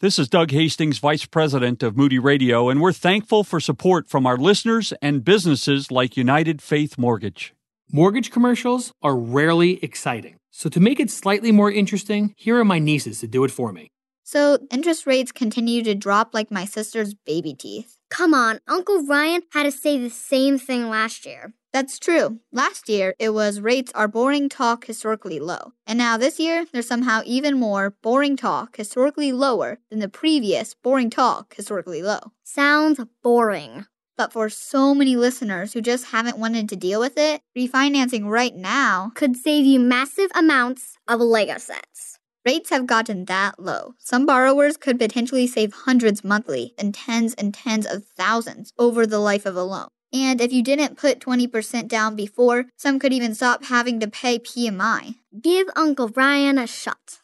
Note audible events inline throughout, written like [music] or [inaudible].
This is Doug Hastings, Vice President of Moody Radio, and we're thankful for support from our listeners and businesses like United Faith Mortgage. Mortgage commercials are rarely exciting. So, to make it slightly more interesting, here are my nieces to do it for me. So, interest rates continue to drop like my sister's baby teeth. Come on, Uncle Ryan had to say the same thing last year. That's true. Last year, it was rates are boring talk historically low. And now this year, there's somehow even more boring talk historically lower than the previous boring talk historically low. Sounds boring. But for so many listeners who just haven't wanted to deal with it, refinancing right now could save you massive amounts of Lego sets. Rates have gotten that low. Some borrowers could potentially save hundreds monthly and tens and tens of thousands over the life of a loan. And if you didn't put 20% down before, some could even stop having to pay PMI. Give Uncle Ryan a shot.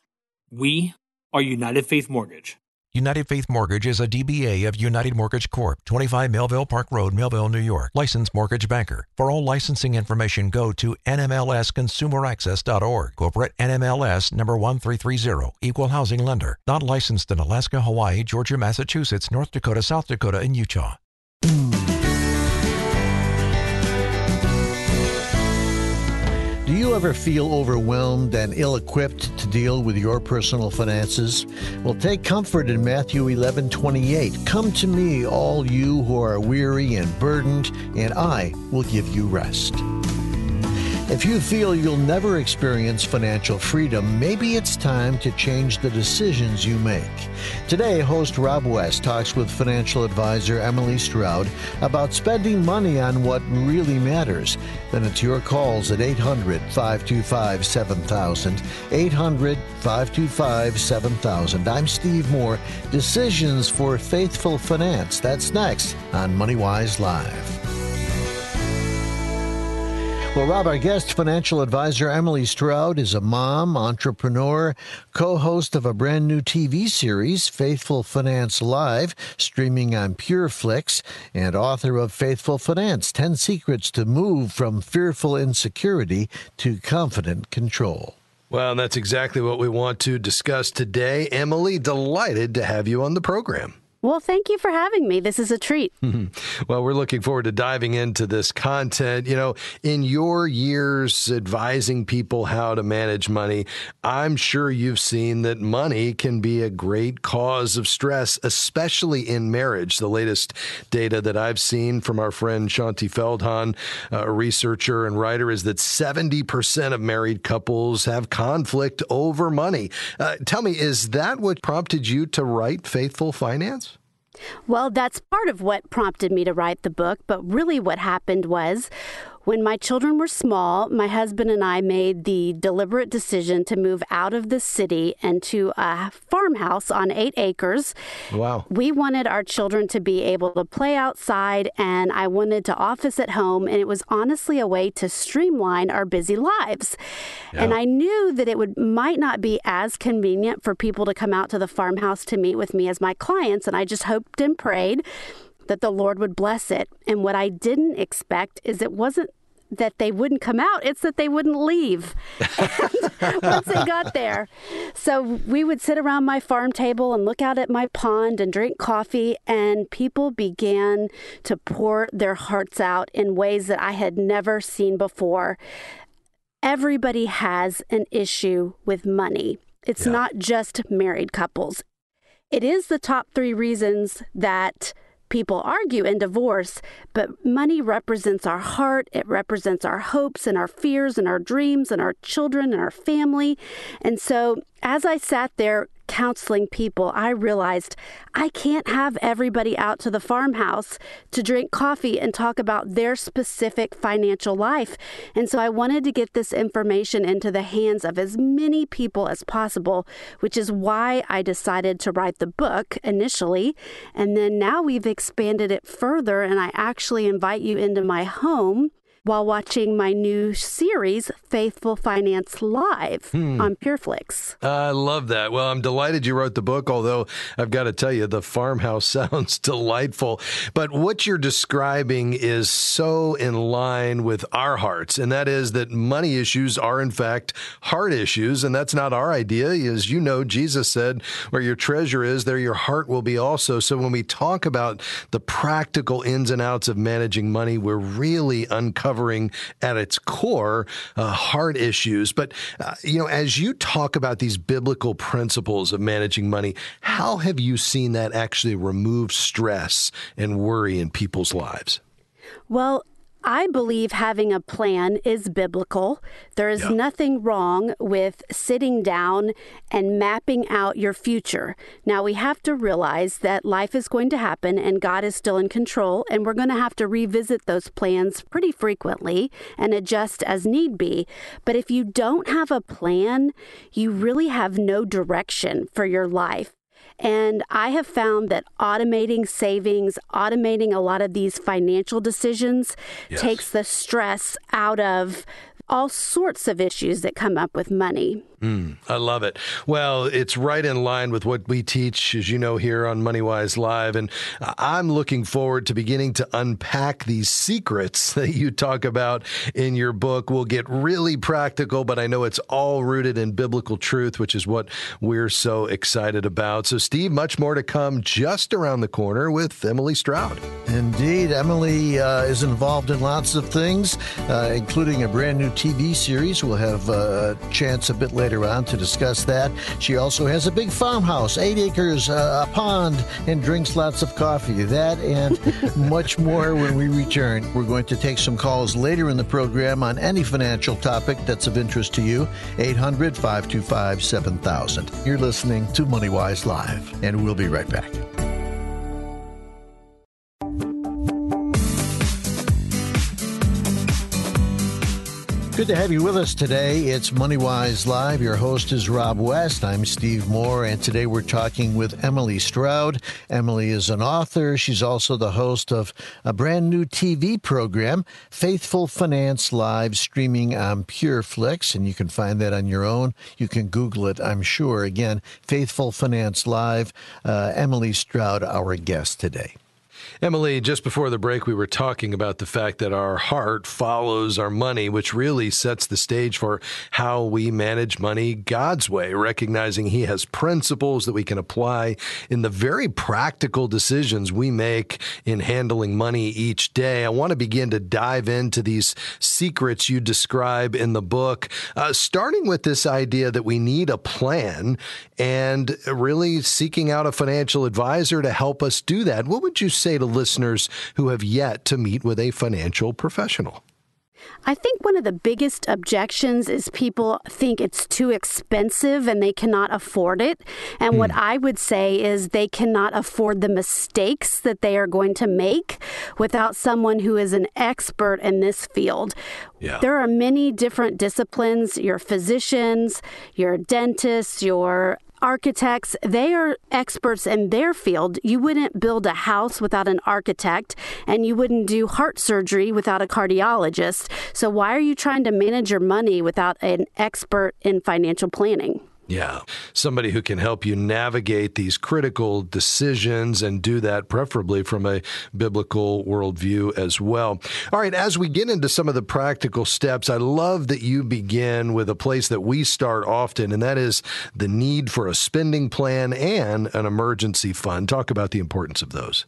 We are United Faith Mortgage. United Faith Mortgage is a DBA of United Mortgage Corp., 25 Melville Park Road, Melville, New York. Licensed mortgage banker. For all licensing information, go to nmlsconsumeraccess.org. Corporate NMLS number 1330. Equal housing lender. Not licensed in Alaska, Hawaii, Georgia, Massachusetts, North Dakota, South Dakota, and Utah. You ever feel overwhelmed and ill equipped to deal with your personal finances? Well, take comfort in Matthew 11 28. Come to me, all you who are weary and burdened, and I will give you rest. If you feel you'll never experience financial freedom, maybe it's time to change the decisions you make. Today, host Rob West talks with financial advisor Emily Stroud about spending money on what really matters. Then it's your calls at 800 525 7000. 800 525 7000. I'm Steve Moore. Decisions for Faithful Finance. That's next on MoneyWise Live. Well, Rob, our guest financial advisor Emily Stroud is a mom, entrepreneur, co host of a brand new TV series, Faithful Finance Live, streaming on PureFlix, and author of Faithful Finance 10 Secrets to Move from Fearful Insecurity to Confident Control. Well, that's exactly what we want to discuss today. Emily, delighted to have you on the program. Well, thank you for having me. This is a treat. [laughs] well, we're looking forward to diving into this content. You know, in your years advising people how to manage money, I'm sure you've seen that money can be a great cause of stress, especially in marriage. The latest data that I've seen from our friend Shaunti Feldhahn, a researcher and writer, is that 70% of married couples have conflict over money. Uh, tell me, is that what prompted you to write Faithful Finance? Well, that's part of what prompted me to write the book, but really what happened was when my children were small, my husband and I made the deliberate decision to move out of the city and to a farmhouse on eight acres. Wow. We wanted our children to be able to play outside, and I wanted to office at home, and it was honestly a way to streamline our busy lives. Yeah. And I knew that it would might not be as convenient for people to come out to the farmhouse to meet with me as my clients, and I just hoped and prayed that the Lord would bless it. And what I didn't expect is it wasn't that they wouldn't come out, it's that they wouldn't leave [laughs] once they got there. So we would sit around my farm table and look out at my pond and drink coffee, and people began to pour their hearts out in ways that I had never seen before. Everybody has an issue with money. It's yeah. not just married couples. It is the top three reasons that people argue in divorce, but money represents our heart, it represents our hopes and our fears and our dreams and our children and our family. And so as I sat there counseling people, I realized I can't have everybody out to the farmhouse to drink coffee and talk about their specific financial life. And so I wanted to get this information into the hands of as many people as possible, which is why I decided to write the book initially. And then now we've expanded it further, and I actually invite you into my home while watching my new series, Faithful Finance Live hmm. on PureFlix. I love that. Well, I'm delighted you wrote the book, although I've got to tell you, the farmhouse [laughs] sounds delightful. But what you're describing is so in line with our hearts, and that is that money issues are, in fact, heart issues. And that's not our idea. As you know, Jesus said, where your treasure is, there your heart will be also. So when we talk about the practical ins and outs of managing money, we're really uncovering at its core uh, heart issues. But, uh, you know, as you talk about these biblical principles of managing money, how have you seen that actually remove stress and worry in people's lives? Well, I believe having a plan is biblical. There is yeah. nothing wrong with sitting down and mapping out your future. Now, we have to realize that life is going to happen and God is still in control, and we're going to have to revisit those plans pretty frequently and adjust as need be. But if you don't have a plan, you really have no direction for your life. And I have found that automating savings, automating a lot of these financial decisions yes. takes the stress out of all sorts of issues that come up with money. Mm, I love it. Well, it's right in line with what we teach, as you know, here on MoneyWise Live. And I'm looking forward to beginning to unpack these secrets [laughs] that you talk about in your book. We'll get really practical, but I know it's all rooted in biblical truth, which is what we're so excited about. So, Steve, much more to come just around the corner with Emily Stroud. Indeed. Emily uh, is involved in lots of things, uh, including a brand new TV series. We'll have a chance a bit later on to discuss that. She also has a big farmhouse, eight acres, uh, a pond, and drinks lots of coffee. That and [laughs] much more when we return. We're going to take some calls later in the program on any financial topic that's of interest to you. 800 525 7000. You're listening to MoneyWise Live, and we'll be right back. Good to have you with us today. It's MoneyWise Live. Your host is Rob West. I'm Steve Moore, and today we're talking with Emily Stroud. Emily is an author. She's also the host of a brand new TV program, Faithful Finance Live, streaming on PureFlix, and you can find that on your own. You can Google it, I'm sure. Again, Faithful Finance Live. Uh, Emily Stroud, our guest today. Emily, just before the break, we were talking about the fact that our heart follows our money, which really sets the stage for how we manage money God's way, recognizing He has principles that we can apply in the very practical decisions we make in handling money each day. I want to begin to dive into these secrets you describe in the book, uh, starting with this idea that we need a plan and really seeking out a financial advisor to help us do that. What would you say to listeners who have yet to meet with a financial professional? I think one of the biggest objections is people think it's too expensive and they cannot afford it. And mm. what hmm. I would say is they cannot afford the mistakes that they are going to make without someone who is an expert in this field. Yeah. There are many different disciplines your physicians, your dentists, your architects, they are experts in their field. You wouldn't build a house without an architect, and you wouldn't do heart surgery without a cardiologist. So, why are you trying to manage your money without an expert in financial planning? Yeah. Somebody who can help you navigate these critical decisions and do that preferably from a biblical worldview as well. All right. As we get into some of the practical steps, I love that you begin with a place that we start often, and that is the need for a spending plan and an emergency fund. Talk about the importance of those.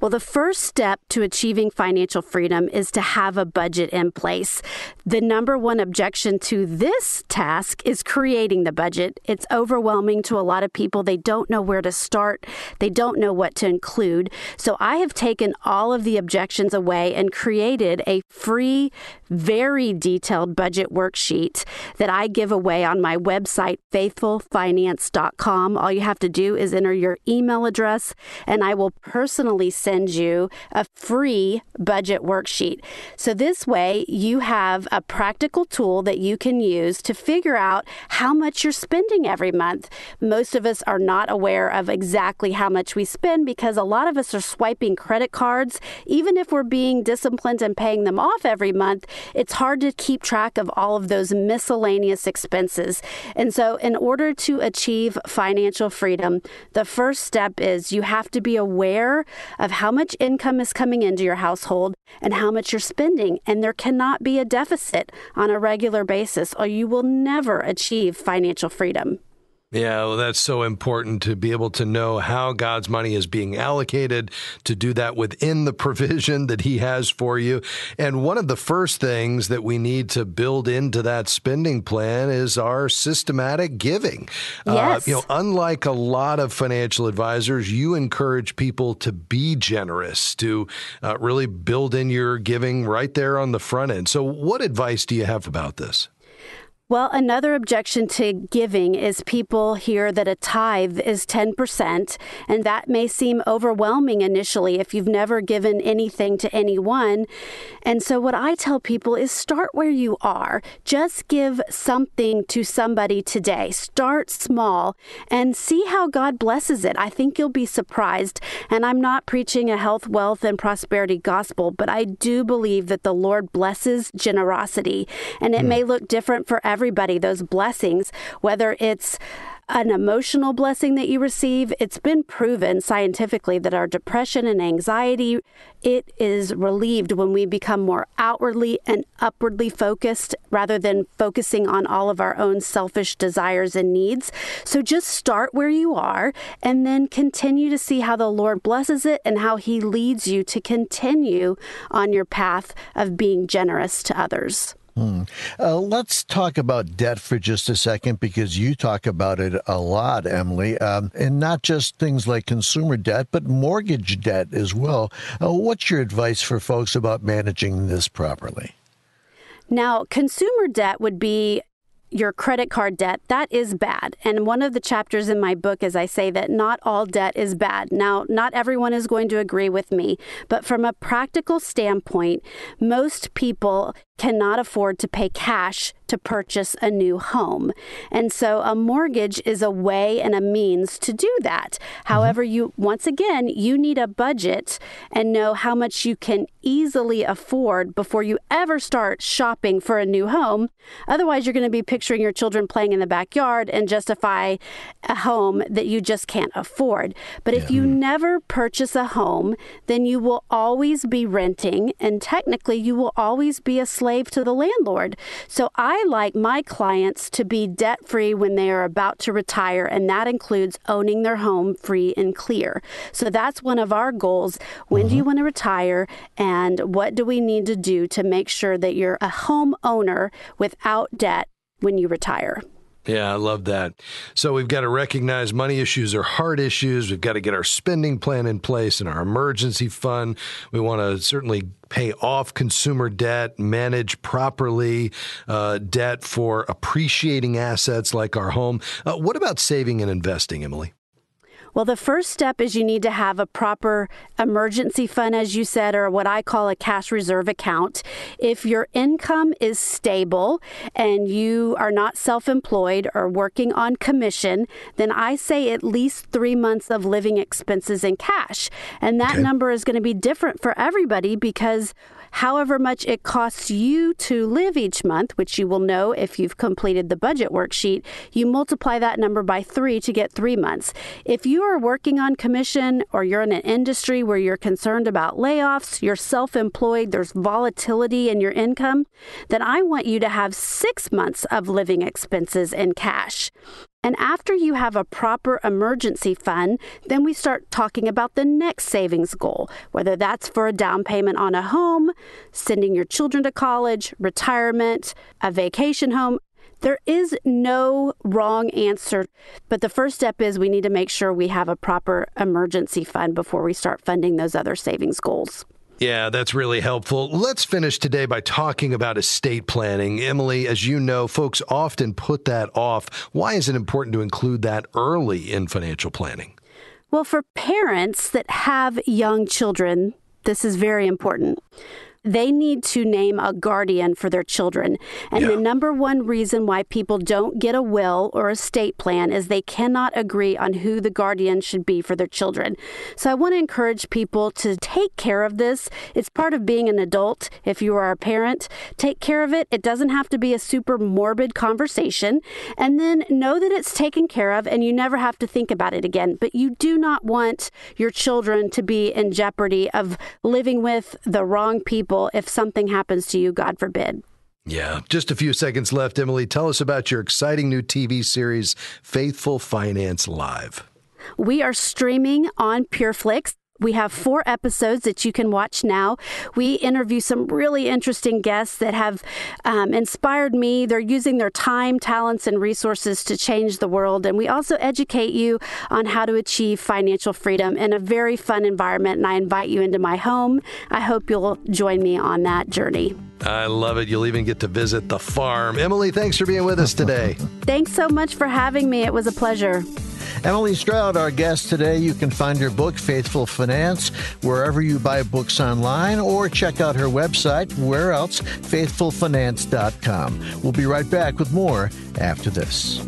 Well, the first step to achieving financial freedom is to have a budget in place. The number one objection to this task is creating the budget. It's overwhelming to a lot of people. They don't know where to start, they don't know what to include. So I have taken all of the objections away and created a free, very detailed budget worksheet that I give away on my website, faithfulfinance.com. All you have to do is enter your email address, and I will personally Send you a free budget worksheet. So this way, you have a practical tool that you can use to figure out how much you're spending every month. Most of us are not aware of exactly how much we spend because a lot of us are swiping credit cards. Even if we're being disciplined and paying them off every month, it's hard to keep track of all of those miscellaneous expenses. And so, in order to achieve financial freedom, the first step is you have to be aware of how much income is coming into your household and how much you're spending. And there cannot be a deficit on a regular basis, or you will never achieve financial freedom. Yeah, well, that's so important to be able to know how God's money is being allocated, to do that within the [laughs] provision that He has for you. And one of the first things that we need to build into that spending plan is our systematic giving. Yes. Uh, you know, unlike a lot of financial advisors, you encourage people to be generous, to uh, really build in your giving right there on the front end. So, what advice do you have about this? Well, another objection to giving is people hear that a tithe is 10%, and that may seem overwhelming initially if you've never given anything to anyone. And so, what I tell people is start where you are. Just give something to somebody today. Start small and see how God blesses it. I think you'll be surprised. And I'm not preaching a health, wealth, and prosperity gospel, but I do believe that the Lord blesses generosity, and it mm. may look different for everyone everybody those blessings, whether it's an emotional blessing that you receive it's been proven scientifically that our depression and anxiety it is relieved when we become more outwardly and upwardly focused rather than focusing on all of our own selfish desires and needs. So just start where you are and then continue to see how the lord blesses it and how he leads you to continue on your path of being generous to others Hmm. Uh, let's talk about debt for just a second because you talk about it a lot, Emily, um, and not just things like consumer debt, but mortgage debt as well. Uh, what's your advice for folks about managing this properly? Now, consumer debt would be your credit card debt, that is bad. And one of the chapters in my book is I say that not all debt is bad. Now, not everyone is going to agree with me, but from a practical standpoint, most people cannot afford to pay cash to purchase a new home. And so a mortgage is a way and a means to do that. Mm-hmm. However, you once again, you need a budget and know how much you can easily afford before you ever start shopping for a new home. Otherwise, you're going to be picturing your children playing in the backyard and justify a home that you just can't afford. But yeah. if you never purchase a home, then you will always be renting and technically you will always be a slave slave to the landlord. So I like my clients to be debt free when they are about to retire, and that includes owning their home free and clear. So that's one of our goals. When mm-hmm. do you mm-hmm. want to retire, and what do we need to do to make sure that you're a home owner without debt when you retire? Yeah, I love that. So we've got to recognize money issues are hard issues. We've got to get our spending plan in place and our emergency fund. We want to certainly pay off consumer debt, manage properly uh, debt for appreciating assets like our home. Uh, what about saving and investing, Emily? Well, the first step is you need to have a proper emergency fund, as you said, or what I call a cash reserve account. If your income is stable and you are not self employed or working on commission, then I say at least three months of living expenses in cash. And that okay. number is going to be different for everybody because however much it costs you to live each month, which you will know if you've completed the budget worksheet, you multiply that number by three to get three months. If you are working on commission or you're in an industry where you're concerned about layoffs, you're self employed, there's volatility in your income, then I want you to have six months of living expenses in cash. And after you have a proper emergency fund, then we start talking about the next savings goal, whether that's for a down payment on a home, sending your children to college, retirement, a vacation home. There is no wrong answer, but the first step is we need to make sure we have a proper emergency fund before we start funding those other savings goals. Yeah, that's really helpful. Let's finish today by talking about estate planning. Emily, as you know, folks often put that off. Why is it important to include that early in financial planning? Well, for parents that have young children, this is very important they need to name a guardian for their children. And yeah. the number one reason why people don't get a will or estate plan is they cannot agree on who the guardian should be for their children. So I want to encourage people to take care of this. It's part of being an adult. If you are a parent, take care of it. It doesn't have to be a super morbid conversation. And then know that it's taken care of and you never have to think about it again. But you do not want your children to be in jeopardy of living with the wrong people people if something happens to you, God forbid. Yeah, just a few seconds left. Emily, tell us about your exciting new TV series, Faithful Finance Live. We are streaming on PureFlix. We have four episodes that you can watch now. We interview some really interesting guests that have um, inspired me. They're using their time, talents, and resources to change the world. And we also educate you on how to achieve financial freedom in a very fun environment. And I invite you into my home. I hope you'll join me on that journey. I love it. You'll even get to visit the farm. Emily, thanks for being with us today. thanks so much for having me. It was a pleasure. Emily Stroud, our guest today. You can find her book, Faithful Finance, wherever you buy books online or check out her website, where else? FaithfulFinance.com. We'll be right back with more after this.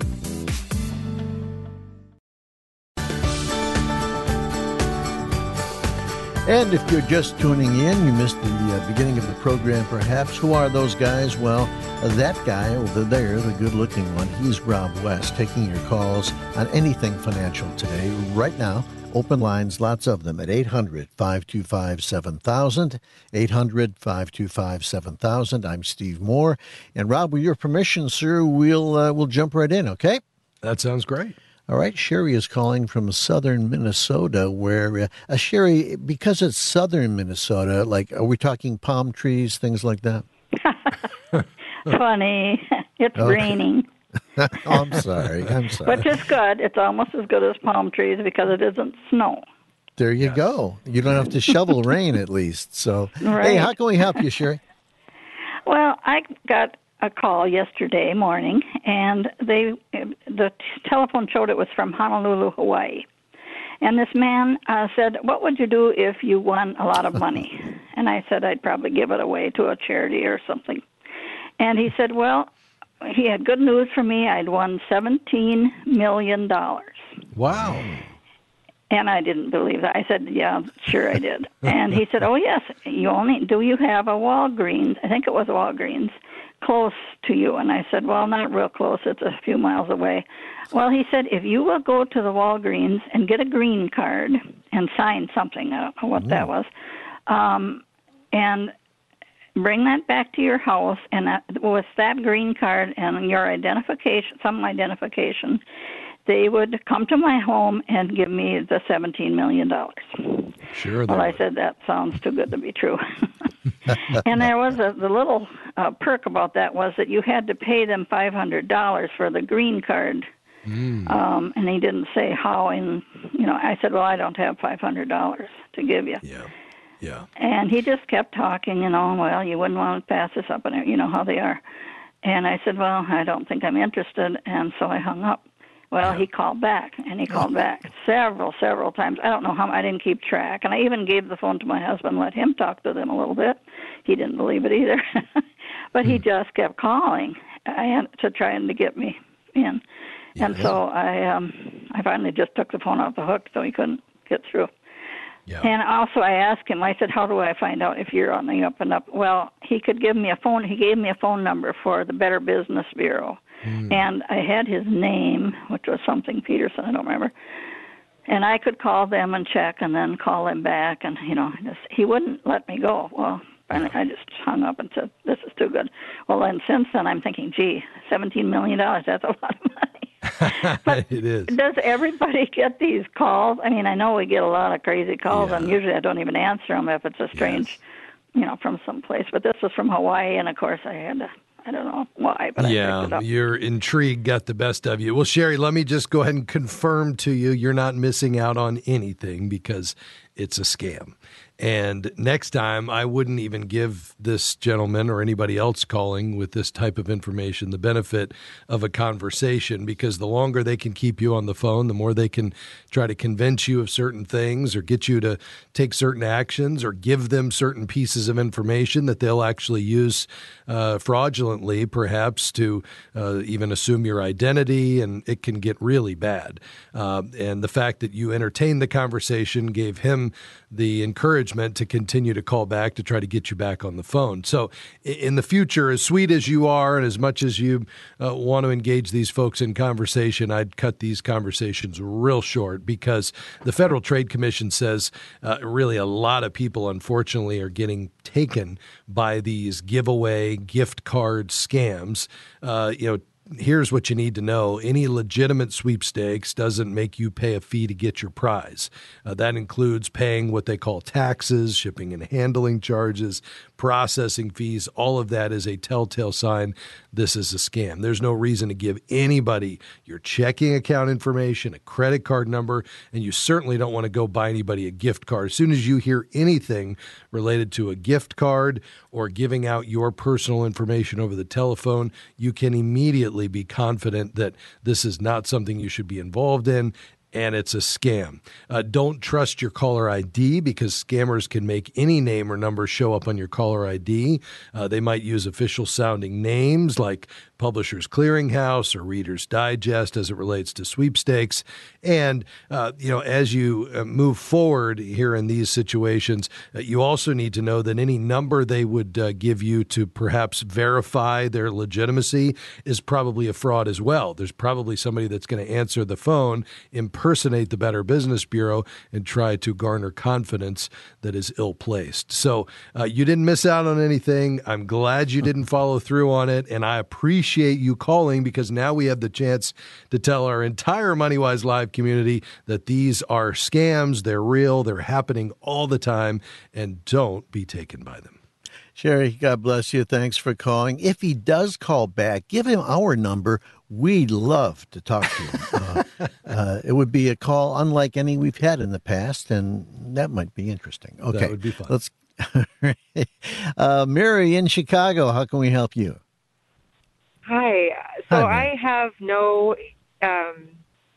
And if you're just tuning in, you missed the uh, beginning of the program perhaps. Who are those guys? Well, that guy over there, the good looking one, he's Rob West, taking your calls on anything financial today. Right now, open lines, lots of them at 800 525 7000. 800 525 7000. I'm Steve Moore. And Rob, with your permission, sir, we'll, uh, we'll jump right in, okay? That sounds great. All right, Sherry is calling from southern Minnesota, where uh, Sherry, because it's southern Minnesota, like are we talking palm trees, things like that? [laughs] [laughs] Funny, it's okay. raining. [laughs] oh, I'm sorry. I'm sorry. Which is good. It's almost as good as palm trees because it isn't snow. There you yes. go. You don't have to shovel rain at least. So, right. hey, how can we help you, Sherry? Well, I got a call yesterday morning, and they the telephone showed it was from Honolulu, Hawaii. And this man uh, said, "What would you do if you won a lot of money?" [laughs] and I said, "I'd probably give it away to a charity or something." And he said, "Well, he had good news for me. I'd won seventeen million dollars." Wow. And I didn't believe that. I said, "Yeah, sure I did." [laughs] and he said, "Oh yes, you only do you have a Walgreens? I think it was Walgreens close to you. And I said, Well, not real close. It's a few miles away. Well, he said, If you will go to the Walgreens and get a green card and sign something, I don't know what that was, um, and bring that back to your house, and that, with that green card and your identification, some identification, they would come to my home and give me the $17 million. Sure. Well, I said, that sounds too good to be true. [laughs] [laughs] and there was a the little uh, perk about that was that you had to pay them five hundred dollars for the green card. Mm. Um, and he didn't say how. And you know, I said, "Well, I don't have five hundred dollars to give you." Yeah, yeah. And he just kept talking. You know, well, you wouldn't want to pass this up, and you know how they are. And I said, "Well, I don't think I'm interested," and so I hung up. Well, he called back, and he called back several, several times. I don't know how I didn't keep track, and I even gave the phone to my husband, let him talk to them a little bit. He didn't believe it either, [laughs] but he hmm. just kept calling and to trying to get me in. Yeah. And so I, um, I finally just took the phone off the hook, so he couldn't get through. Yeah. And also, I asked him. I said, "How do I find out if you're on the up and up?" Well, he could give me a phone. He gave me a phone number for the Better Business Bureau Mm. And I had his name, which was something Peterson, I don't remember. And I could call them and check and then call him back. And, you know, just, he wouldn't let me go. Well, finally, I just hung up and said, this is too good. Well, and since then, I'm thinking, gee, $17 million, that's a lot of money. [laughs] but it is. Does everybody [laughs] get these calls? I mean, I know we get a lot of crazy calls, yeah. and usually I don't even answer them if it's a strange, yes. you know, from some place. But this was from Hawaii, and of course I had to I don't know why, but yeah, your intrigue got the best of you. Well, Sherry, let me just go ahead and confirm to you, you're not missing out on anything because it's a scam. And next time, I wouldn't even give this gentleman or anybody else calling with this type of information the benefit of a conversation because the longer they can keep you on the phone, the more they can try to convince you of certain things or get you to take certain actions or give them certain pieces of information that they'll actually use uh, fraudulently, perhaps to uh, even assume your identity. And it can get really bad. Uh, and the fact that you entertained the conversation gave him the encouragement to continue to call back to try to get you back on the phone. So, in the future, as sweet as you are and as much as you uh, want to engage these folks in conversation, I'd cut these conversations real short because the Federal Trade Commission says uh, really a lot of people, unfortunately, are getting taken by these giveaway gift card scams. Uh, you know, here's what you need to know any legitimate sweepstakes doesn't make you pay a fee to get your prize. Uh, that includes paying what they call taxes, shipping and handling charges, processing fees. All of that is a telltale sign this is a scam. There's no reason to give anybody your checking account information, a credit card number, and you certainly don't want to go buy anybody a gift card. As soon as you hear anything related to a gift card or giving out your personal information over the telephone, you can immediately be confident that this is not something you should be involved in and it's a scam. Uh, don't trust your caller ID because scammers can make any name or number show up on your caller ID. Uh, they might use official sounding names like Publishers Clearinghouse or Reader's Digest as it relates to sweepstakes. And, uh, you know, as you uh, move forward here in these situations, uh, you also need to know that any number they would uh, give you to perhaps verify their legitimacy is probably a fraud as well. There's probably somebody that's going to answer the phone, impersonate the Better Business Bureau, and try to garner confidence that is ill placed. So uh, you didn't miss out on anything. I'm glad you didn't follow through on it, and I appreciate appreciate you calling because now we have the chance to tell our entire MoneyWise Live community that these are scams. They're real. They're happening all the time, and don't be taken by them. Sherry, God bless you. Thanks for calling. If he does call back, give him our number. We'd love to talk to him. [laughs] Uh, uh, it would be a call unlike any we've had in the past, and that might be interesting. Okay, that would be fun. Let's. [laughs] uh, Mary in Chicago, how can we help you? Hi. So Hi, I have no, um,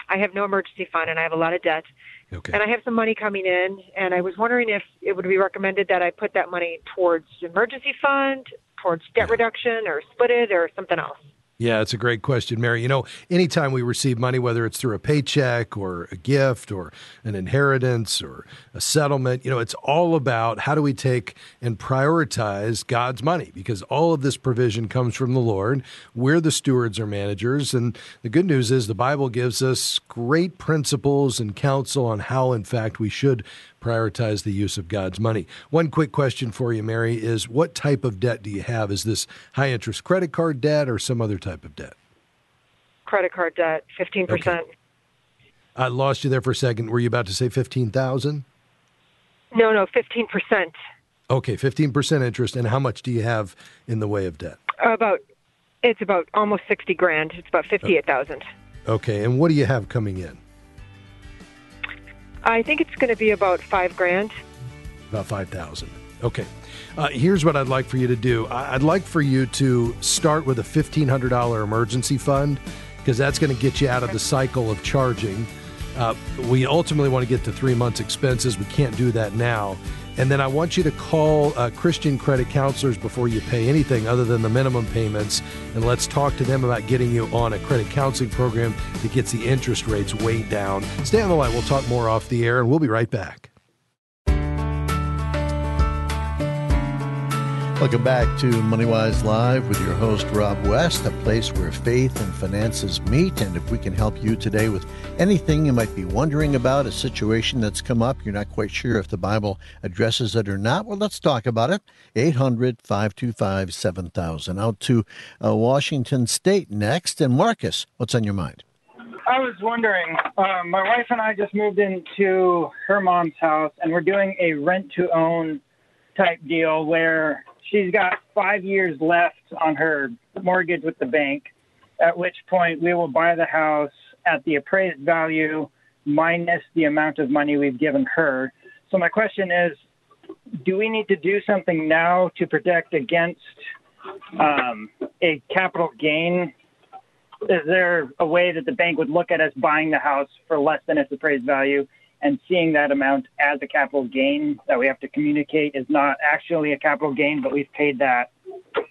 I have no emergency fund, and I have a lot of debt. Okay. And I have some money coming in, and I was wondering if it would be recommended that I put that money towards emergency fund, towards debt reduction, or split it, or something else. Yeah, it's a great question, Mary. You know, anytime we receive money, whether it's through a paycheck or a gift or an inheritance or a settlement, you know, it's all about how do we take and prioritize God's money because all of this provision comes from the Lord. We're the stewards or managers. And the good news is the Bible gives us great principles and counsel on how, in fact, we should prioritize the use of God's money. One quick question for you, Mary, is what type of debt do you have? Is this high interest credit card debt or some other type of debt? Credit card debt, 15%. I lost you there for a second. Were you about to say 15,000? No, no, 15%. Okay, 15% interest. And how much do you have in the way of debt? About, it's about almost 60 grand. It's about 58,000. Okay, and what do you have coming in? I think it's going to be about five grand. About 5,000. Okay. Uh, here's what I'd like for you to do I'd like for you to start with a $1,500 emergency fund because that's going to get you out of the cycle of charging. Uh, we ultimately want to get to three months' expenses. We can't do that now. And then I want you to call uh, Christian credit counselors before you pay anything other than the minimum payments. And let's talk to them about getting you on a credit counseling program that gets the interest rates way down. Stay on the line. We'll talk more off the air, and we'll be right back. Welcome back to MoneyWise Live with your host, Rob West, a place where faith and finances meet. And if we can help you today with anything you might be wondering about, a situation that's come up, you're not quite sure if the Bible addresses it or not, well, let's talk about it. 800 525 7000. Out to uh, Washington State next. And Marcus, what's on your mind? I was wondering, um, my wife and I just moved into her mom's house, and we're doing a rent to own type deal where she's got five years left on her mortgage with the bank, at which point we will buy the house at the appraised value minus the amount of money we've given her. so my question is, do we need to do something now to protect against um, a capital gain? Is there a way that the bank would look at us buying the house for less than its appraised value and seeing that amount as a capital gain that we have to communicate is not actually a capital gain, but we've paid that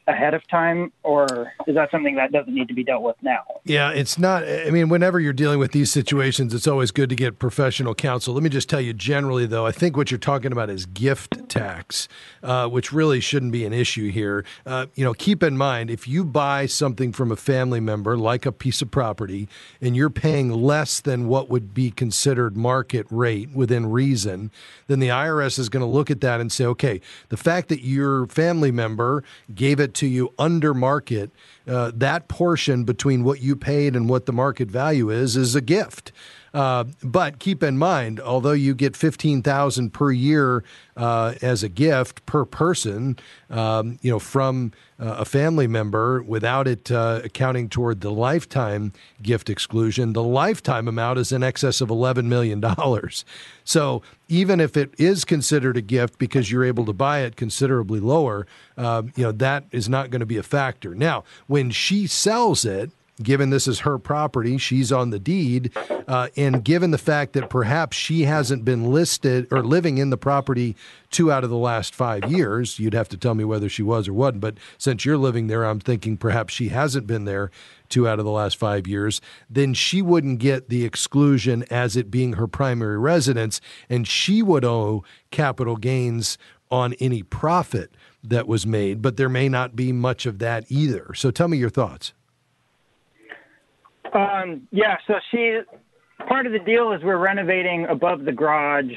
ahead of time, or is that something that doesn't need to be dealt with now? Yeah, it's not. I mean, whenever you're dealing with these situations, it's always good to get professional counsel. Let me just tell you generally, though, I think what you're talking about is gift tax, uh, which really shouldn't be an issue here. Uh, you know, keep in mind if you buy something from a family member, like a piece of property, and you're paying less than what would be considered market rate within reason, then the IRS is going to look at that and say, okay, the fact that your family member gave it to you under market, uh, that portion between what you paid and what the market value is is a gift. Uh, but keep in mind, although you get fifteen thousand per year uh, as a gift per person, um, you know, from uh, a family member, without it uh, accounting toward the lifetime gift exclusion, the lifetime amount is in excess of eleven million dollars. So even if it is considered a gift because you're able to buy it considerably lower, um, you know that is not going to be a factor. Now, when she sells it given this is her property, she's on the deed, uh, and given the fact that perhaps she hasn't been listed or living in the property two out of the last five years, you'd have to tell me whether she was or wasn't. But since you're living there, I'm thinking perhaps she hasn't been there two out of the last five years, then she wouldn't get the exclusion as it being her primary residence, and she would owe capital gains on any profit that was made, but there may not be much of that either. So tell me your thoughts. Um, yeah, so she part of the deal is we're renovating above the garage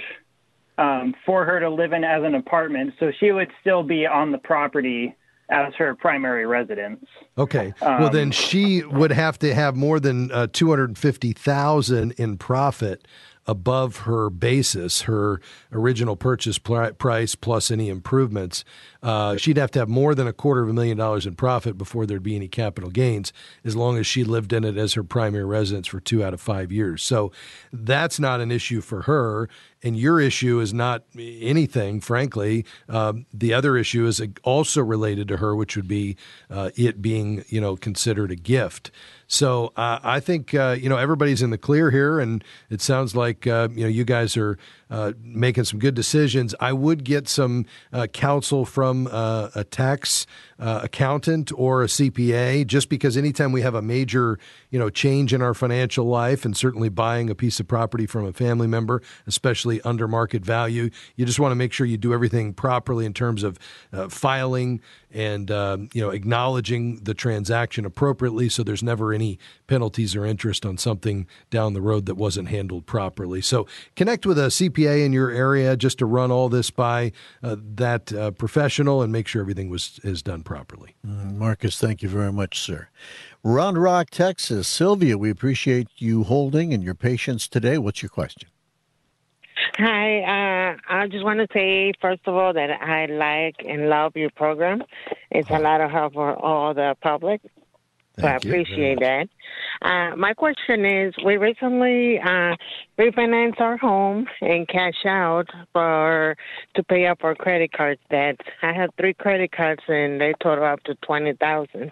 um, for her to live in as an apartment, so she would still be on the property as her primary residence. Okay. well, then Um, she would have to have more than uh, two hundred fifty thousand in profit above her basis, her original purchase price plus any improvements. Uh, she'd have to have more than a quarter of a million dollars in profit before there'd be any capital gains, as long as she lived in it as her primary residence for two out of five years. So that's not an issue for her. And your issue is not anything, frankly. Um, the other issue is also related to her, which would be uh, it being, you know, considered a gift. So uh, I think uh, you know everybody's in the clear here, and it sounds like uh, you know you guys are uh, making some good decisions. I would get some uh, counsel from uh, a tax uh, accountant or a CPA, just because anytime we have a major you know change in our financial life, and certainly buying a piece of property from a family member, especially under market value, you just want to make sure you do everything properly in terms of uh, filing and um, you know acknowledging the transaction appropriately, so there's never any penalties or interest on something down the road that wasn't handled properly. So connect with a CPA in your area just to run all this by uh, that uh, professional and make sure everything was is done properly. Marcus, thank you very much, sir. Round Rock, Texas. Sylvia, we appreciate you holding and your patience today. What's your question? Hi, uh, I just want to say, first of all, that I like and love your program. It's a lot of help for all the public. So I Thank very appreciate that. Uh, my question is, we recently uh, refinanced our home and cash out for to pay up our credit card debt. I have three credit cards and they total up to twenty thousand.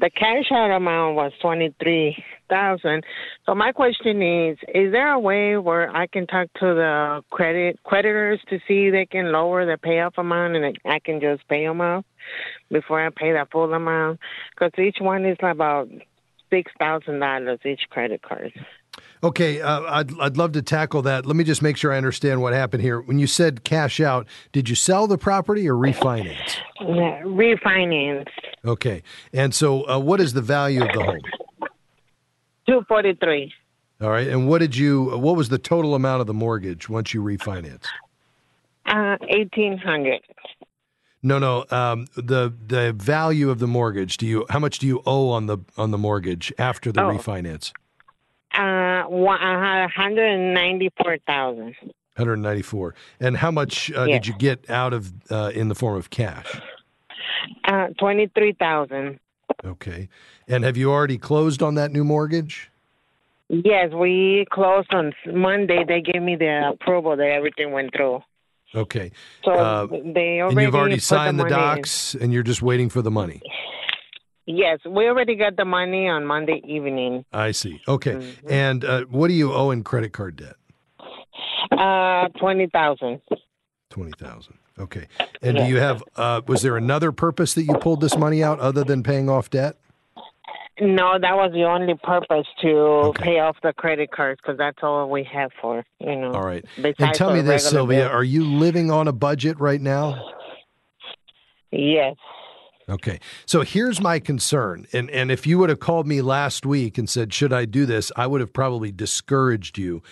The cash out amount was twenty three thousand. So my question is, is there a way where I can talk to the credit creditors to see if they can lower the payoff amount and I can just pay them off before I pay the full amount? Because each one is about six thousand dollars each credit card. Okay, uh, I'd I'd love to tackle that. Let me just make sure I understand what happened here. When you said cash out, did you sell the property or refinance? Yeah, refinance Okay, and so uh, what is the value of the home? two forty three. All right, and what did you? What was the total amount of the mortgage once you refinanced? Uh, eighteen hundred. No, no. Um, the the value of the mortgage. Do you? How much do you owe on the on the mortgage after the Oh. refinance? Uh, one hundred and ninety four thousand. 194. And how much uh, Yeah. did you get out of uh, in the form of cash? Uh, twenty three thousand. Okay. And have you already closed on that new mortgage? Yes, we closed on Monday. They gave me the approval that everything went through. Okay. So Uh, they already and you've already signed the, in. docs, and you're just waiting for the money. Yes, we already got the money on Monday evening. I see. Okay. Mm-hmm. And uh, what do you owe in credit card debt? Uh, twenty thousand. Twenty thousand. Okay. And do you have? Uh, was there another purpose that you pulled this money out other than paying off debt? No, that was the only purpose to pay off the credit cards because that's all we have for. You know. All right. And tell me this, Sylvia: bill. Are you living on a budget right now? Yes. Okay. So here's my concern. And and if you would have called me last week and said, "Should I do this?" I would have probably discouraged you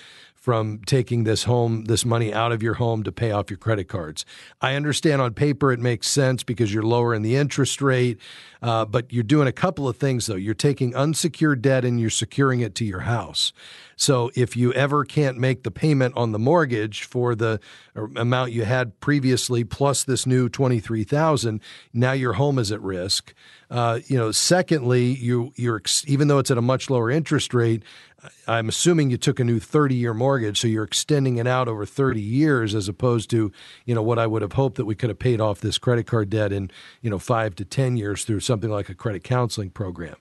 from taking this home this money out of your home to pay off your credit cards. I understand on paper it makes sense because you're lowering the interest rate, uh, but you're doing a couple of things though. You're taking unsecured debt and you're securing it to your house. So if you ever can't make the payment on the mortgage for the amount you had previously plus this new 23,000, now your home is at risk. Uh, you know, secondly, you you're even though it's at a much lower interest rate, I'm assuming you took a new 30 year mortgage, so you're extending it out over 30 years as opposed to, you know, what I would have hoped that we could have paid off this credit card debt in, you know, 5 to 10 years through something like a credit counseling program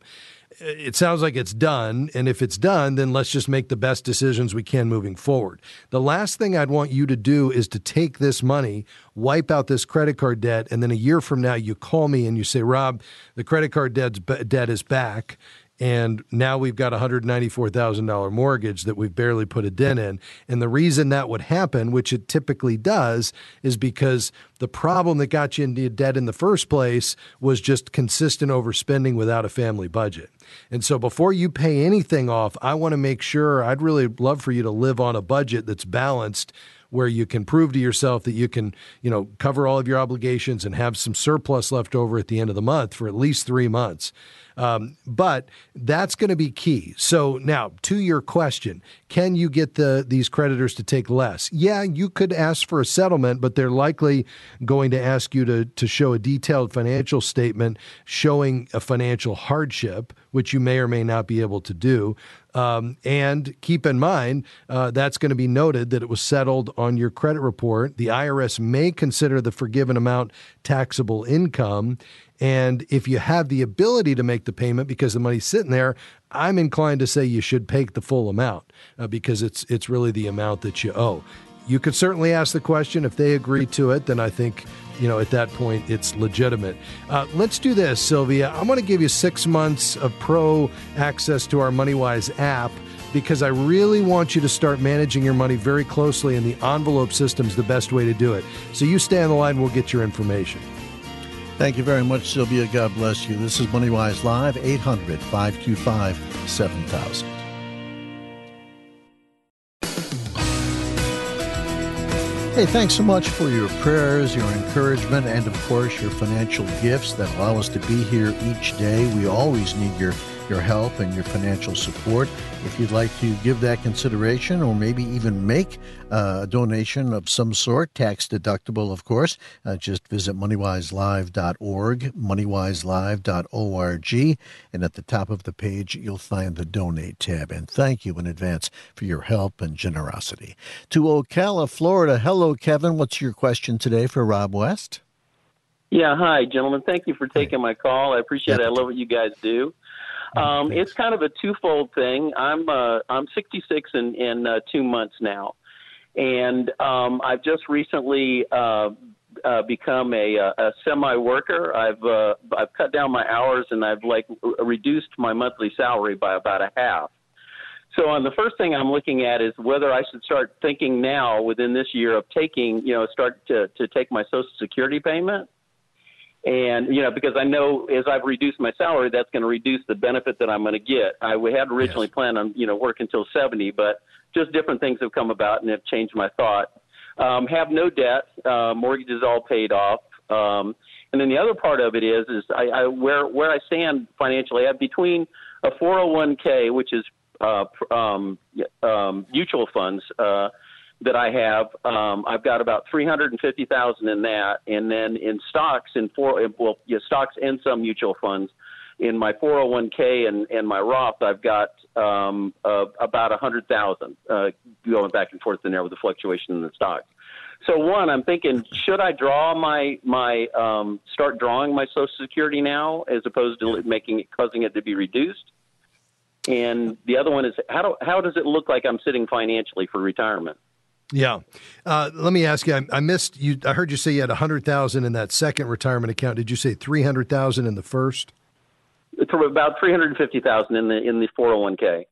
it sounds like it's done. And if it's done, then let's just make the best decisions we can moving forward. The last thing I'd want you to do is to take this money, wipe out this credit card debt, and then a year from now you call me and you say, Rob, the credit card debt is back. And now we've got a $194,000 mortgage that we've barely put a dent in. And the reason that would happen, which it typically does, is because the problem that got you into debt in the first place was just consistent overspending without a family budget. And so before you pay anything off, I want to make sure I'd really love for you to live on a budget that's balanced where you can prove to yourself that you can, you know, cover all of your obligations and have some surplus left over at the end of the month for at least three months. Um, but that's going to be key. So now, to your question, can you get the these creditors to take less? Yeah, you could ask for a settlement, but they're likely going to ask you to to show a detailed financial statement showing a financial hardship, which you may or may not be able to do. Um, and keep in mind, uh, that's going to be noted that it was settled on your credit report. The IRS may consider the forgiven amount taxable income. And if you have the ability to make the payment because the money's sitting there, I'm inclined to say you should pay the full amount uh, because it's it's really the amount that you owe. You could certainly ask the question. If they agree to it, then I think you know at that point it's legitimate. Uh, let's do this, Sylvia. I'm going to give you six months of pro access to our MoneyWise app because I really want you to start managing your money very closely, and the envelope system is the best way to do it. So you stay on the line, we'll get your information. Thank you very much, Sylvia. God bless you. This is MoneyWise Live, 800 525 7000. Hey, thanks so much for your prayers, your encouragement, and of course, your financial gifts that allow us to be here each day. We always need your your help and your financial support. If you'd like to give that consideration or maybe even make uh, a donation of some sort, tax deductible, of course, uh, just visit moneywiselive.org, moneywiselive.org, and at the top of the page, you'll find the donate tab. And thank you in advance for your help and generosity. To Ocala, Florida. Hello, Kevin. What's your question today for Rob West? Yeah, hi, gentlemen. Thank you for taking my call. I appreciate it. I love what you guys do. Um, it's kind of a twofold thing. I'm uh, I'm 66 in in uh, two months now, and um, I've just recently uh, uh, become a, a semi worker. I've uh, I've cut down my hours and I've like r- reduced my monthly salary by about a half. So, on the first thing I'm looking at is whether I should start thinking now within this year of taking, you know, start to, to take my Social Security payment. And, you know, because I know as I've reduced my salary, that's going to reduce the benefit that I'm going to get. I had originally planned on, you know, work until 70, but just different things have come about and have changed my thought. Um, have no debt, uh, mortgage is all paid off. Um, and then the other part of it is, is I, I where where I stand financially. I have between a 401k, which is uh, um, um, mutual funds uh, that I have. Um, I've got about three hundred and fifty thousand in that, and then in stocks in four well, yeah, stocks and some mutual funds. In my 401k and, and my Roth, I've got um, uh, about a hundred thousand uh, going back and forth in there with the fluctuation in the stocks. so one, I'm thinking, should I draw my my um, start drawing my Social Security now, as opposed to making it causing it to be reduced? And the other one is how do, how does it look like I'm sitting financially for retirement? Yeah. Uh, let me ask you, I, I, missed you. I heard you say you had 100000 in that second retirement account. Did you say 300000 in the first? It's about 350000 in the, in the 401k.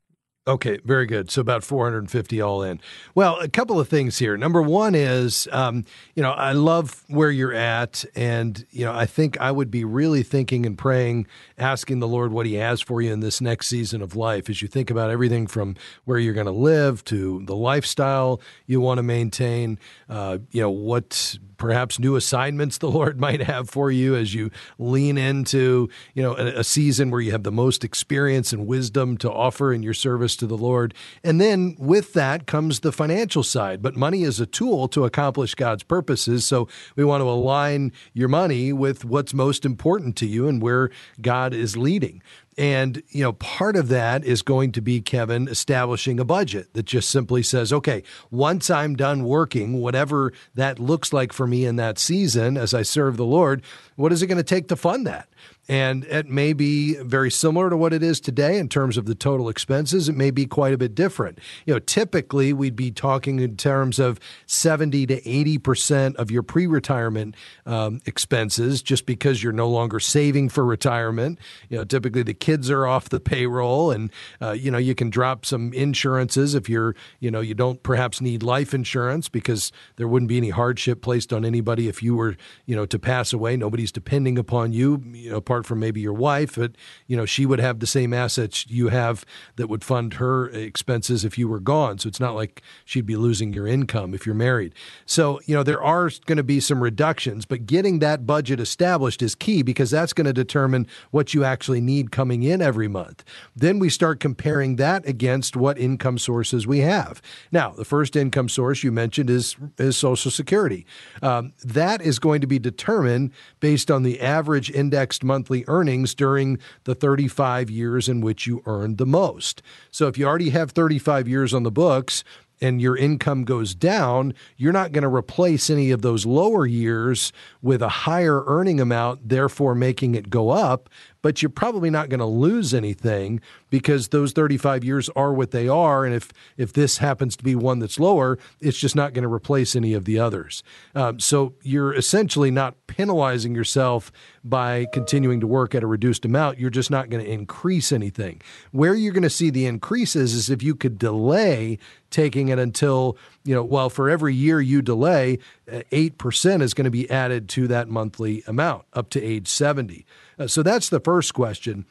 Okay, very good. So about 450 all in. Well, a couple of things here. Number one is, um, you know, I love where you're at, and you know, I think I would be really thinking and praying, asking the Lord what He has for you in this next season of life. As you think about everything from where you're going to live to the lifestyle you want to maintain, uh, you know, what perhaps new assignments the [laughs] Lord might have for you as you lean into, you know, a, a, season where you have the most experience and wisdom to offer in your service to the Lord. And then with that comes the financial side. But money is a tool to accomplish God's purposes. So we want to align your money with what's most important to you and where God is leading. And, you know, part of that is going to be, Kevin, establishing a budget that just simply says, okay, once I'm done working, whatever that looks like for me in that season as I serve the Lord, what is it going to take to fund that? And it may be very similar to what it is today in terms of the total expenses. It may be quite a bit different. You know, typically we'd be talking in terms of 70 to 80% of your pre retirement um, expenses just because you're no longer saving for retirement. You know, typically the kids are off the payroll and, uh, you know, you can drop some insurances if you're, you know, you don't perhaps need life insurance because there wouldn't be any hardship placed on anybody if you were, you know, to pass away. Nobody's depending upon you, you know, apart from maybe your wife, but you know she would have the same assets you have that would fund her expenses if you were gone. So it's not like she'd be losing your income if you're married. So you know there are going to be some reductions, but getting that budget established is key because that's going to determine what you actually need coming in every month. Then we start comparing that against what income sources we have. Now, the first income source you mentioned is is Social Security. Um, that is going to be determined based on the average indexed month monthly earnings during the 35 years in which you earned the most. So if you already have 35 years on the books, and your income goes down, you're not going to replace any of those lower years with a higher earning amount, therefore making it go up but you're probably not going to lose anything because those 35 years are what they are. And if, if this happens to be one that's lower, it's just not going to replace any of the others. Um, so you're essentially not penalizing yourself by continuing to work at a reduced amount. You're just not going to increase anything. Where you're going to see the increases is if you could delay taking it until, you know, well, for every year you delay, 8% uh, is going to be added to that monthly amount up to age 70. Uh, so that's the first question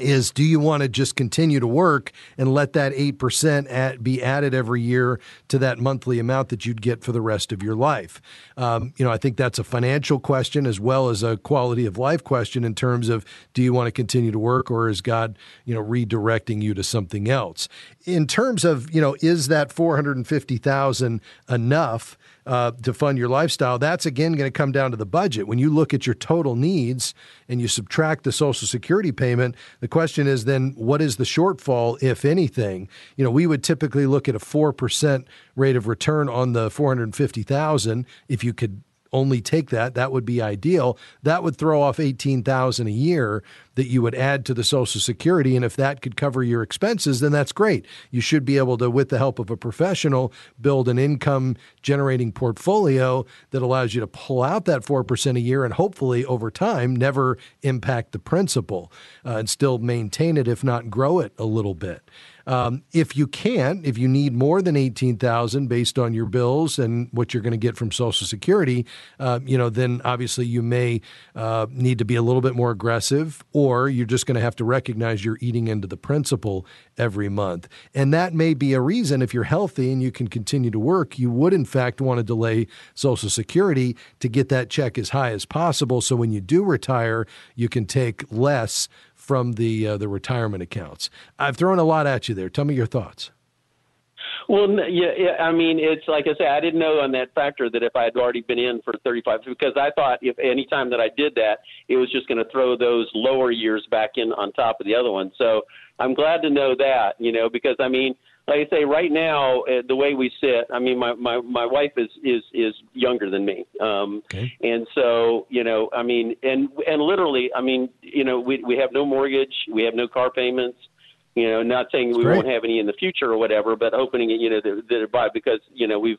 is do you want to just continue to work and let that 8% at, be added every year to that monthly amount that you'd get for the rest of your life? Um, you know, I think that's a financial question as well as a quality of life question in terms of do you want to continue to work or is God, you know, redirecting you to something else? In terms of, you know, is that 450,000 enough? Uh, to fund your lifestyle, that's again going to come down to the budget. When you look at your total needs and you subtract the Social Security payment, the question is then what is the shortfall, if anything? You know, we would typically look at a four percent rate of return on the four hundred fifty thousand if you could only take that, that would be ideal. That would throw off 18,000 a year that you would add to the social security and if that could cover your expenses then that's great. You should be able to with the help of a professional build an income generating portfolio that allows you to pull out that 4% a year and hopefully over time never impact the principal uh, and still maintain it if not grow it a little bit. Um, if you can't, if you need more than eighteen thousand based on your bills and what you're going to get from Social Security, uh, you know, then obviously you may uh, need to be a little bit more aggressive, or you're just going to have to recognize you're eating into the principal every month, and that may be a reason if you're healthy and you can continue to work, you would in fact want to delay Social Security to get that check as high as possible, so when you do retire, you can take less from the uh, the retirement accounts. I've thrown a lot at you there. Tell me your thoughts. Well, yeah, yeah, I mean, it's like I say, I didn't know on that factor that if I had already been in for 35, because I thought if any time that I did that, it was just going to throw those lower years back in on top of the other one. So I'm glad to know that, you know, because I mean, like I say, right now, uh, the way we sit, I mean, my, my, my wife is, is, is younger than me. Um, okay. And so, you know, I mean, and, and literally, I mean, you know, we, we have no mortgage, we have no car payments, you know, not saying we great. won't have any in the future or whatever, but hoping, you know, that, that by because, you know, we've,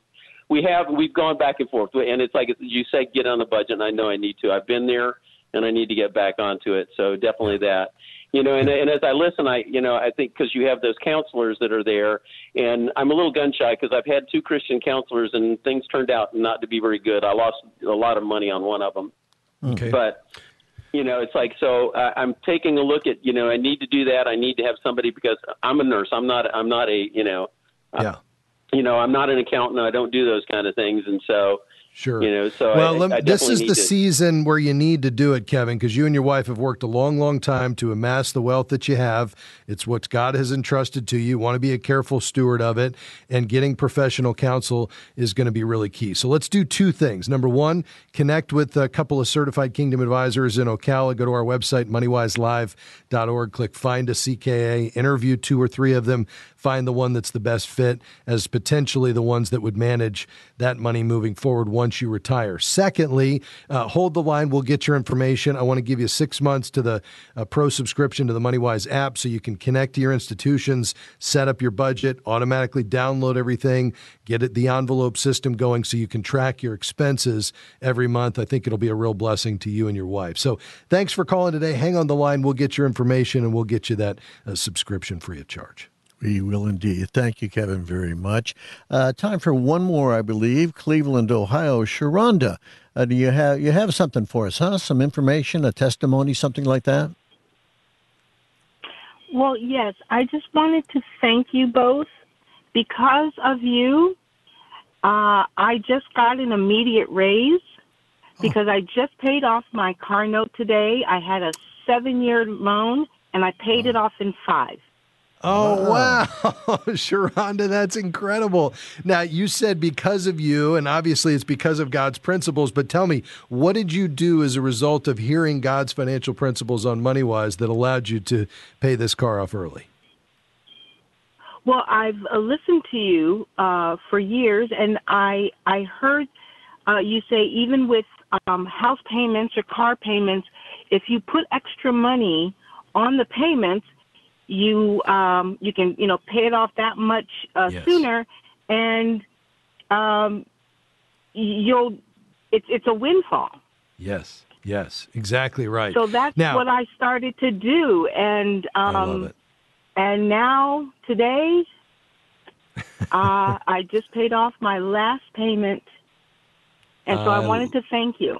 we have, we've gone back and forth and it's like you said, get on the budget. And I know I need to, I've been there and I need to get back onto it. So definitely that you know, and, and as I listen, I, you know, I think because you have those counselors that are there, and I'm a little gun shy because I've had two Christian counselors and things turned out not to be very good. I lost a lot of money on one of them. Okay. But, you know, it's like, so uh, I'm taking a look at, you know, I need to do that. I need to have somebody because I'm a nurse. I'm not, I'm not a, you know, Yeah. you know, I'm not an accountant. I don't do those kind of things. And so, Sure. you know, so well, I, lem- I this is the to- season where you need to do it, Kevin, because you and your wife have worked a long, long time to amass the wealth that you have. It's what God has entrusted to you. You want to be a careful steward of it, and getting professional counsel is going to be really key. So let's do two things. Number one, connect with a couple of certified Kingdom advisors in Ocala. Go to our website, moneywiselive.org, click Find a CKA, interview two or three of them, find the one that's the best fit as potentially the ones that would manage that money moving forward once you retire. Secondly, uh, hold the line. We'll get your information. I want to give you six months to the uh, pro subscription to the MoneyWise app so you can connect to your institutions, set up your budget, automatically download everything, get it the envelope system going so you can track your expenses every month. I think it'll be a real blessing to you and your wife. So thanks for calling today. Hang on the line. We'll get your information and we'll get you that uh, subscription free of charge. We will indeed. Thank you, Kevin, very much. Uh, time for one more, I believe. Cleveland, Ohio. Sharonda, uh, do you have you have something for us, huh? Some information, a testimony, something like that? Well, yes, I just wanted to thank you both. Because of you, uh, I just got an immediate raise because I just paid off my car note today. I had a seven year loan and I paid it off in five. Oh wow, [laughs] Sharonda, that's incredible. Now you said because of you, and obviously it's because of God's principles. But tell me, what did you do as a result of hearing God's financial principles on MoneyWise that allowed you to pay this car off early? Well, I've uh, listened to you uh, for years, and I I heard uh, you say even with um, house payments or car payments, if you put extra money on the payments, you um, you can you know pay it off that much uh, Yes. sooner, and um, you'll it's it's a windfall. Yes, yes, exactly right. So that's now, what I started to do, and um, I love it. and now today, [laughs] uh, I just paid off my last payment, and so I Uh, wanted to thank you.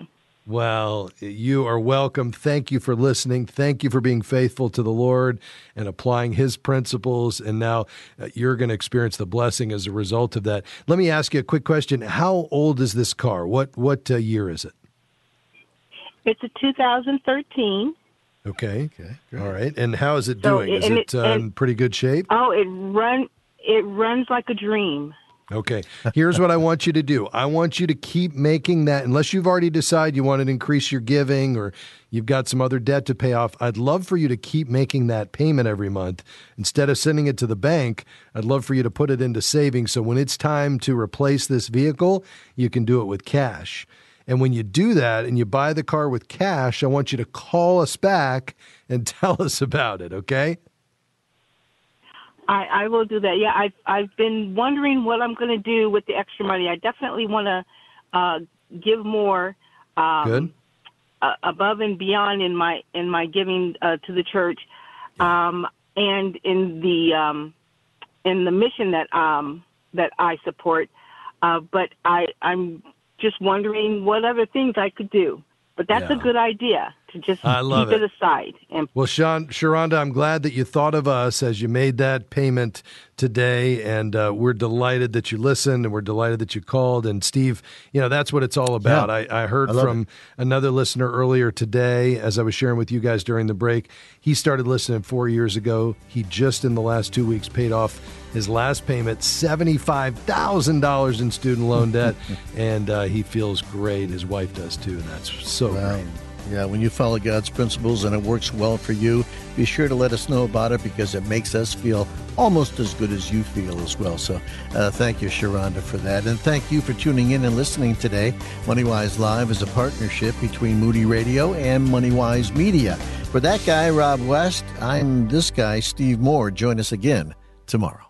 Well, you are welcome. Thank you for listening. Thank you for being faithful to the Lord and applying His principles. And now uh, you're going to experience the blessing as a result of that. Let me ask you a quick question. How old is this car? What what uh, year is it? It's a 2013. Okay. Okay. All right. And how is it So, doing? Is and it it- uh, in pretty good shape? Oh, it run it runs like a dream. Okay. Here's what I want you to do. I want you to keep making that, unless you've already decided you want to increase your giving or you've got some other debt to pay off. I'd love for you to keep making that payment every month. Instead of sending it to the bank, I'd love for you to put it into savings. So when it's time to replace this vehicle, you can do it with cash. And when you do that and you buy the car with cash, I want you to call us back and [laughs] tell us about it, okay? I, I will do that. Yeah, I've I've been wondering what I'm going to do with the extra money. I definitely want to uh, give more um, Good. uh, above and beyond in my in my giving uh, to the church, um, and in the um, in the mission that um, that I support. Uh, but I I'm just wondering what other things I could do. But that's a good idea to just I love keep it. it. aside and Well, Sean, Sharonda, I'm glad that you thought of us as you made that payment today, and uh, we're delighted that you listened, and we're delighted that you called. And Steve, you know that's what it's all about. Yeah. I, I heard I love from another listener earlier today, as I was sharing with you guys during the break. He started listening four years ago. He just in the last two weeks paid off his last payment, seventy-five thousand dollars in student loan debt, [laughs] and uh, he feels great. His wife does too, and that's so Wow. great. Yeah, when you follow God's principles and it works well for you, be sure to let us know about it because it makes us feel almost as good as you feel as well. So uh, thank you, Sharonda, for that. And thank you for tuning in and listening today. MoneyWise Live is a partnership between Moody Radio and MoneyWise Media. For that guy, Rob West, I'm this guy, Steve Moore. Join us again tomorrow.